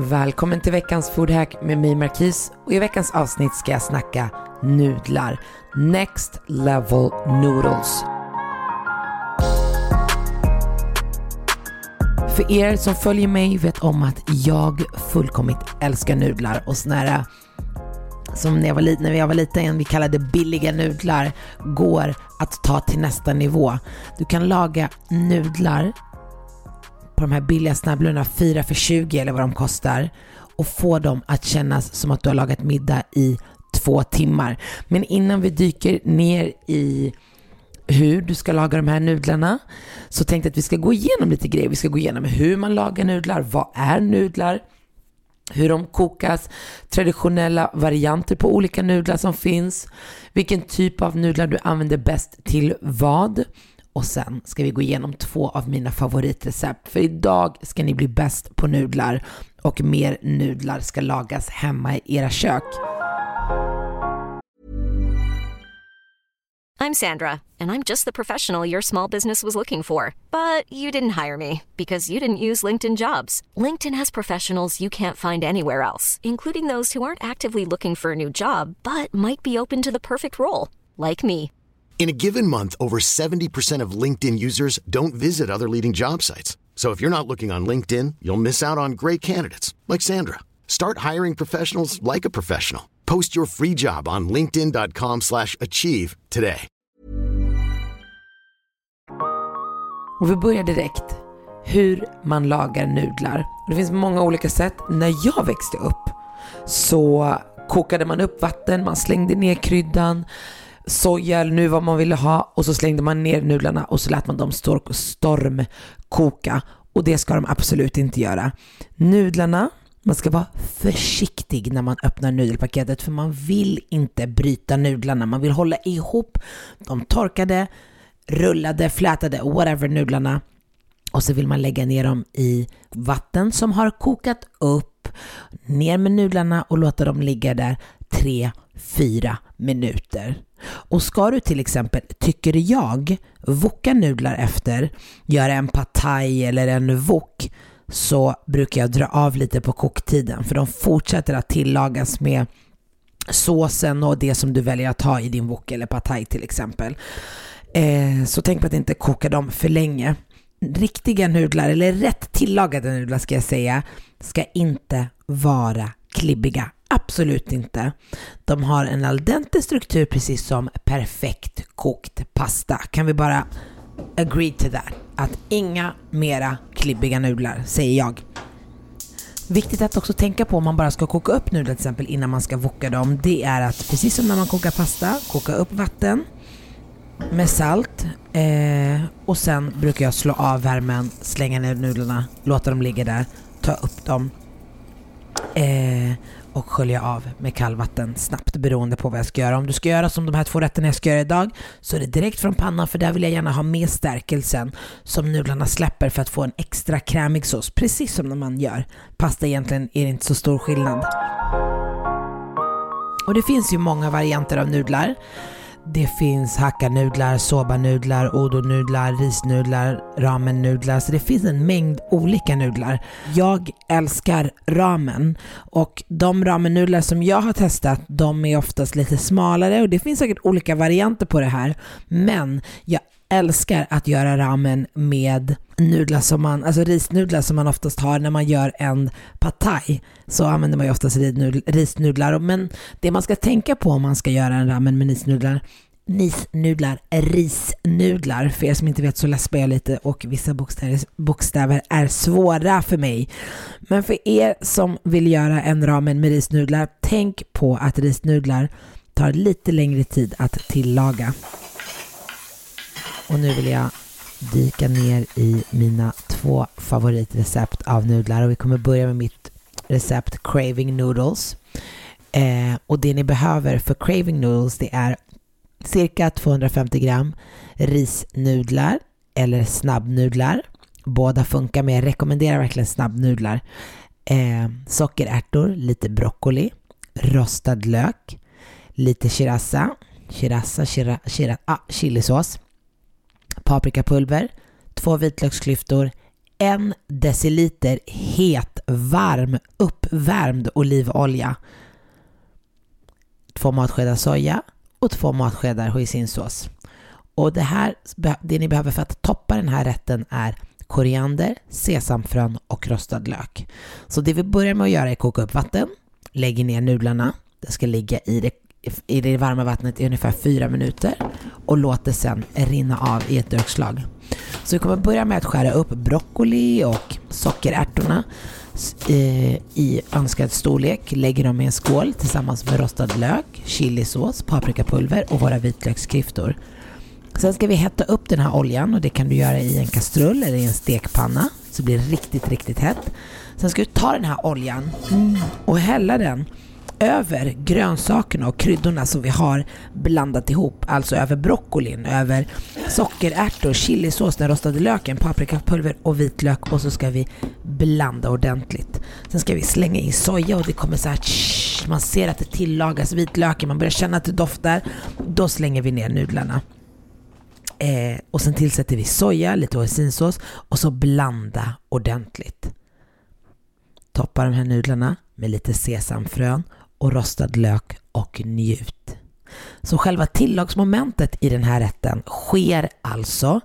Välkommen till veckans foodhack med mig Marquis och i veckans avsnitt ska jag snacka nudlar. Next level noodles. För er som följer mig vet om att jag fullkomligt älskar nudlar och såna här som när jag var liten, när jag var liten, vi kallade billiga nudlar, går att ta till nästa nivå. Du kan laga nudlar på de här billiga snabblorna, 4 för 20 eller vad de kostar och få dem att kännas som att du har lagat middag i två timmar. Men innan vi dyker ner i hur du ska laga de här nudlarna så tänkte jag att vi ska gå igenom lite grejer. Vi ska gå igenom hur man lagar nudlar, vad är nudlar? hur de kokas, traditionella varianter på olika nudlar som finns, vilken typ av nudlar du använder bäst till vad. Och sen ska vi gå igenom två av mina favoritrecept. För idag ska ni bli bäst på nudlar och mer nudlar ska lagas hemma i era kök. I'm Sandra, and I'm just the professional your small business was looking for. But you didn't hire me because you didn't use LinkedIn jobs. LinkedIn has professionals you can't find anywhere else, including those who aren't actively looking for a new job but might be open to the perfect role, like me. In a given month, over 70% of LinkedIn users don't visit other leading job sites. So if you're not looking on LinkedIn, you'll miss out on great candidates like Sandra. Start hiring professionals like a professional. Post your free job on linkedin.com/achieve today. Och vi börjar direkt. Hur man lagar nudlar. Det finns många olika sätt. När jag växte upp så kokade man upp vatten, man slängde ner kryddan, soja eller nu vad man ville ha och så slängde man ner nudlarna och så lät man dem stormkoka och det ska de absolut inte göra. Nudlarna, man ska vara försiktig när man öppnar nudelpaketet för man vill inte bryta nudlarna. Man vill hålla ihop de torkade, rullade, flätade, whatever nudlarna och så vill man lägga ner dem i vatten som har kokat upp, ner med nudlarna och låta dem ligga där tre, fyra minuter. Och ska du till exempel, tycker jag, voka nudlar efter, göra en pad thai eller en wok, så brukar jag dra av lite på koktiden för de fortsätter att tillagas med såsen och det som du väljer att ha i din wok eller pad thai till exempel. Eh, så tänk på att inte koka dem för länge. Riktiga nudlar, eller rätt tillagade nudlar ska jag säga, ska inte vara klibbiga. Absolut inte. De har en al dente struktur precis som perfekt kokt pasta. Kan vi bara agree to that? Att inga mera klibbiga nudlar, säger jag. Viktigt att också tänka på om man bara ska koka upp nudlar till exempel innan man ska voka dem, det är att precis som när man kokar pasta, koka upp vatten med salt eh, och sen brukar jag slå av värmen, slänga ner nudlarna, låta dem ligga där, ta upp dem eh, och skölja av med kallvatten snabbt beroende på vad jag ska göra. Om du ska göra som de här två rätterna jag ska göra idag så är det direkt från pannan för där vill jag gärna ha med stärkelsen som nudlarna släpper för att få en extra krämig sås. Precis som när man gör pasta egentligen är det inte så stor skillnad. Och det finns ju många varianter av nudlar. Det finns hackanudlar, sobanudlar, odonudlar, risnudlar, ramennudlar. Så det finns en mängd olika nudlar. Jag älskar ramen och de ramennudlar som jag har testat de är oftast lite smalare och det finns säkert olika varianter på det här. Men jag älskar att göra ramen med nudlar som man, alltså risnudlar som man oftast har när man gör en pad thai. Så använder man ju oftast risnudlar. Men det man ska tänka på om man ska göra en ramen med risnudlar nisnudlar, risnudlar. För er som inte vet så läspar jag lite och vissa bokstäver, bokstäver är svåra för mig. Men för er som vill göra en ramen med risnudlar, tänk på att risnudlar tar lite längre tid att tillaga. Och nu vill jag dyka ner i mina två favoritrecept av nudlar och vi kommer börja med mitt recept Craving Noodles. Eh, och det ni behöver för Craving Noodles det är cirka 250 gram risnudlar eller snabbnudlar. Båda funkar men jag rekommenderar verkligen snabbnudlar. Eh, sockerärtor, lite broccoli, rostad lök, lite shirasa, shirasa, shira, shira, ah, chilisås, paprikapulver, två vitlöksklyftor, en deciliter het varm, uppvärmd olivolja. Två matskedar soja och två matskedar hoisinsås. Och det här, det ni behöver för att toppa den här rätten är koriander, sesamfrön och rostad lök. Så det vi börjar med att göra är att koka upp vatten, lägger ner nudlarna, det ska ligga i det, i det varma vattnet i ungefär fyra minuter och låt det sen rinna av i ett durkslag. Så vi kommer börja med att skära upp broccoli och sockerärtorna eh, i önskad storlek, lägger dem i en skål tillsammans med rostad lök, chilisås, paprikapulver och våra vitlöksklyftor. Sen ska vi hetta upp den här oljan och det kan du göra i en kastrull eller i en stekpanna så blir det riktigt, riktigt hett. Sen ska du ta den här oljan mm, och hälla den över grönsakerna och kryddorna som vi har blandat ihop. Alltså över broccolin, över sockerärtor, chilisås, den rostade löken, paprikapulver och vitlök och så ska vi blanda ordentligt. Sen ska vi slänga i soja och det kommer så här man ser att det tillagas vitlöken, man börjar känna att det doftar. Då slänger vi ner nudlarna. Eh, och sen tillsätter vi soja, lite hoisinsås och så blanda ordentligt. Toppa de här nudlarna med lite sesamfrön och rostad lök och njut. Så själva tillagsmomentet i den här rätten sker alltså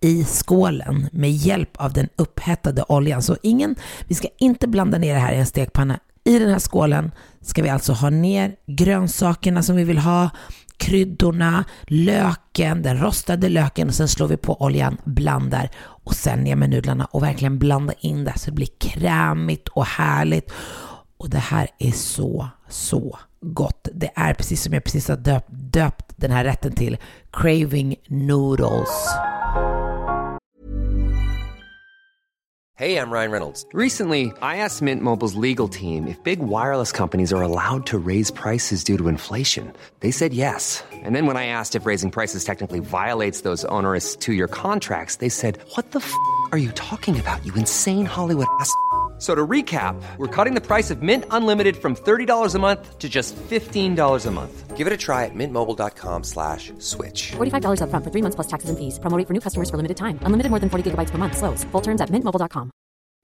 i skålen med hjälp av den upphettade oljan. Så ingen, vi ska inte blanda ner det här i en stekpanna. I den här skålen ska vi alltså ha ner grönsakerna som vi vill ha, kryddorna, löken, den rostade löken och sen slår vi på oljan, blandar och sen ner med nudlarna och verkligen blanda in det så det blir krämigt och härligt. Och det här är så, så gott. Det är precis som jag precis har döpt, döpt den här rätten till Craving Noodles. Hey, I'm Ryan Reynolds. Recently, I asked Mint Mobile's legal team if big wireless companies are allowed to raise prices due to inflation. They said yes. And then when I asked if raising prices technically violates those onerous two-year contracts, they said, "What the f*** are you talking about? You insane Hollywood ass." So to recap, we're cutting the price of Mint Unlimited from $30 a month to just $15 a month. Give it a try at mintmobile.com slash switch. $45 up front for three months plus taxes and fees. Promo for new customers for limited time. Unlimited more than 40 gigabytes per month. Slows. Full terms at mintmobile.com.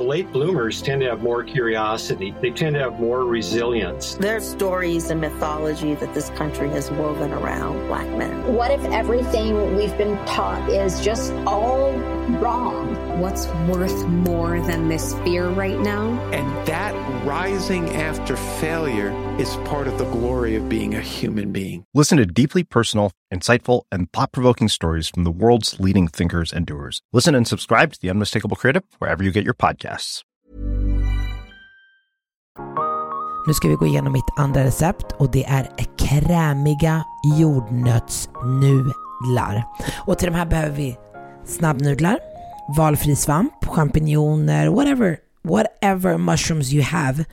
Late bloomers tend to have more curiosity. They tend to have more resilience. There are stories and mythology that this country has woven around black men. What if everything we've been taught is just all wrong? What's worth more than this fear right now? And that rising after failure is part of the glory of being a human being. Listen to deeply personal, insightful, and thought provoking stories from the world's leading thinkers and doers. Listen and subscribe to The Unmistakable Creative wherever you get your podcasts. Nu ska vi gå igenom mitt andra recept och det är krämiga jordnötsnudlar. Och till de här behöver vi snabbnudlar, valfri svamp, champinjoner, whatever, whatever mushrooms you have.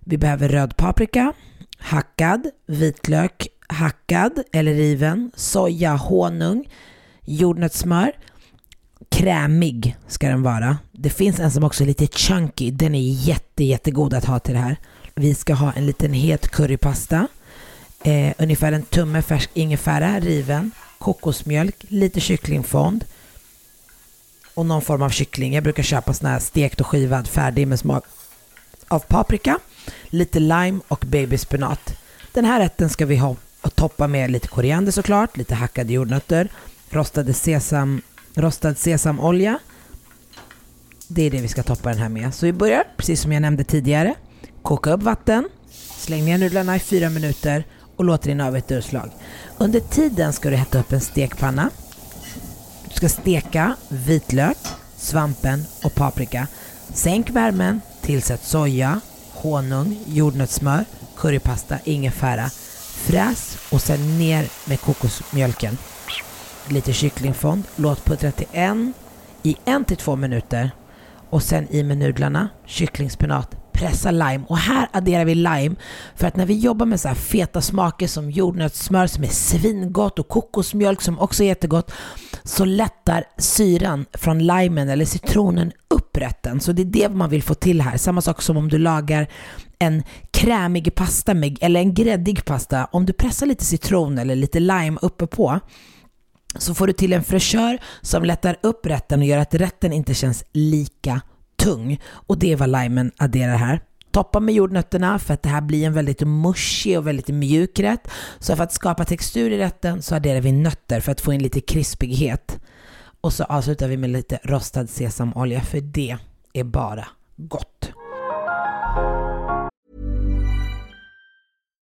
Vi behöver röd paprika, hackad, vitlök, hackad eller riven, soja, honung, jordnötssmör. Krämig ska den vara. Det finns en som också är lite chunky. Den är jätte, jättegod att ha till det här. Vi ska ha en liten het currypasta. Eh, ungefär en tumme färsk ingefära, riven, kokosmjölk, lite kycklingfond, och någon form av kyckling. Jag brukar köpa sån här stekt och skivad färdig med smak av paprika, lite lime och babyspenat. Den här rätten ska vi ha och toppa med lite koriander såklart, lite hackade jordnötter, rostade sesam, rostad sesamolja. Det är det vi ska toppa den här med. Så vi börjar, precis som jag nämnde tidigare, koka upp vatten, släng ner nudlarna i fyra minuter och låt rinna av ett urslag. Under tiden ska du hetta upp en stekpanna du ska steka vitlök, svampen och paprika. Sänk värmen, tillsätt soja, honung, jordnötssmör, currypasta, ingefära. Fräs och sen ner med kokosmjölken. Lite kycklingfond. Låt puttra till en i en till två minuter. Och sen i med nudlarna, kycklingspenat, pressa lime. Och här adderar vi lime för att när vi jobbar med så här feta smaker som jordnötssmör som är svingott och kokosmjölk som också är jättegott så lättar syran från limen eller citronen upp rätten. Så det är det man vill få till här. Samma sak som om du lagar en krämig pasta med, eller en gräddig pasta. Om du pressar lite citron eller lite lime uppe på så får du till en fräschör som lättar upp rätten och gör att rätten inte känns lika tung och det är vad limen adderar här. Toppa med jordnötterna för att det här blir en väldigt mushy och väldigt mjuk rätt. Så för att skapa textur i rätten så adderar vi nötter för att få in lite krispighet. Och så avslutar vi med lite rostad sesamolja för det är bara gott.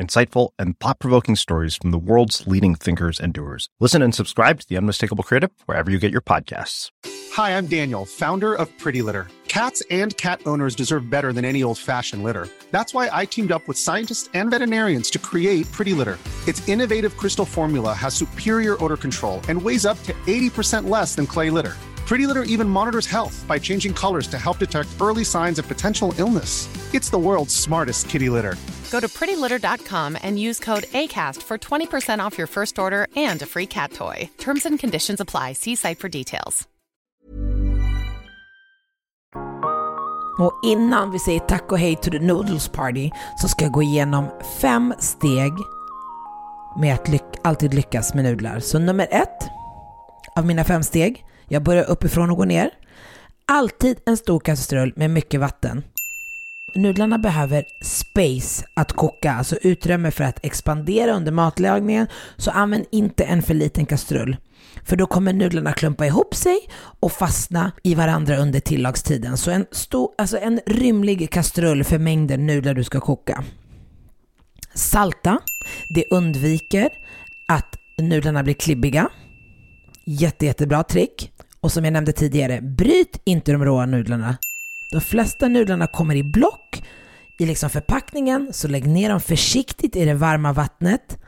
insightful, and thought provoking stories from the world's leading thinkers and doers. Listen and subscribe to The Unmistakable Creative wherever you get your podcasts. Hi, I'm Daniel, founder of Pretty Litter. Cats and cat owners deserve better than any old fashioned litter. That's why I teamed up with scientists and veterinarians to create Pretty Litter. Its innovative crystal formula has superior odor control and weighs up to 80% less than clay litter. Pretty Litter even monitors health by changing colors to help detect early signs of potential illness. It's the world's smartest kitty litter. Go to prettylitter.com and use code ACAST for 20% off your first order and a free cat toy. Terms and conditions apply. See site for details. Och innan vi säger tack och hej to the noodles party så ska jag gå igenom fem steg med att lyck alltid lyckas med nudlar. Så nummer ett av mina fem steg, jag börjar uppifrån och går ner. Alltid en stor kastrull med mycket vatten. Nudlarna behöver space att koka, alltså utrymme för att expandera under matlagningen, så använd inte en för liten kastrull. För då kommer nudlarna klumpa ihop sig och fastna i varandra under tillagstiden. Så en, stor, alltså en rymlig kastrull för mängden nudlar du ska koka. Salta, det undviker att nudlarna blir klibbiga. Jätte, jättebra trick. Och som jag nämnde tidigare, bryt inte de råa nudlarna. De flesta nudlarna kommer i block i liksom förpackningen, så lägg ner dem försiktigt i det varma vattnet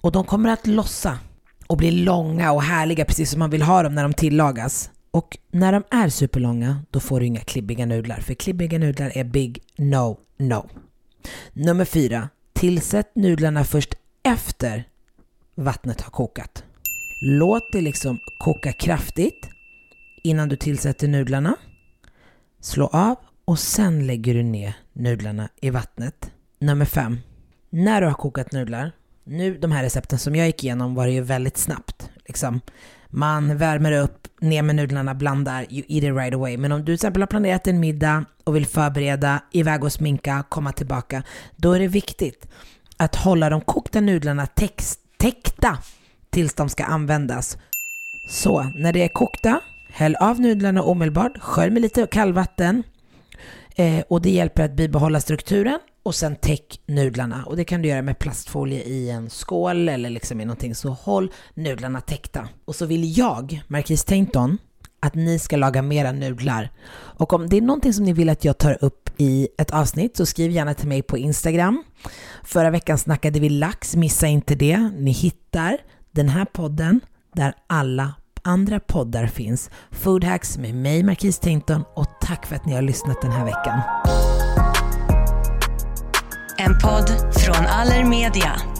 och de kommer att lossa och bli långa och härliga precis som man vill ha dem när de tillagas. Och när de är superlånga, då får du inga klibbiga nudlar, för klibbiga nudlar är big no, no. Nummer fyra, tillsätt nudlarna först efter vattnet har kokat. Låt det liksom koka kraftigt innan du tillsätter nudlarna. Slå av och sen lägger du ner nudlarna i vattnet. Nummer 5. När du har kokat nudlar, nu de här recepten som jag gick igenom var det ju väldigt snabbt. Liksom. Man värmer upp, ner med nudlarna, blandar, you eat it right away. Men om du till exempel har planerat en middag och vill förbereda, iväg och sminka, komma tillbaka, då är det viktigt att hålla de kokta nudlarna text, täckta tills de ska användas. Så när det är kokta, häll av nudlarna omedelbart, skölj med lite kallvatten eh, och det hjälper att bibehålla strukturen och sen täck nudlarna. Och det kan du göra med plastfolie i en skål eller liksom i någonting. Så håll nudlarna täckta. Och så vill jag, Marquis Tainton, att ni ska laga mera nudlar. Och om det är någonting som ni vill att jag tar upp i ett avsnitt så skriv gärna till mig på Instagram. Förra veckan snackade vi lax, missa inte det. Ni hittar den här podden där alla andra poddar finns. Food Hacks med mig, Marquise Tainton och tack för att ni har lyssnat den här veckan. En podd från Allermedia.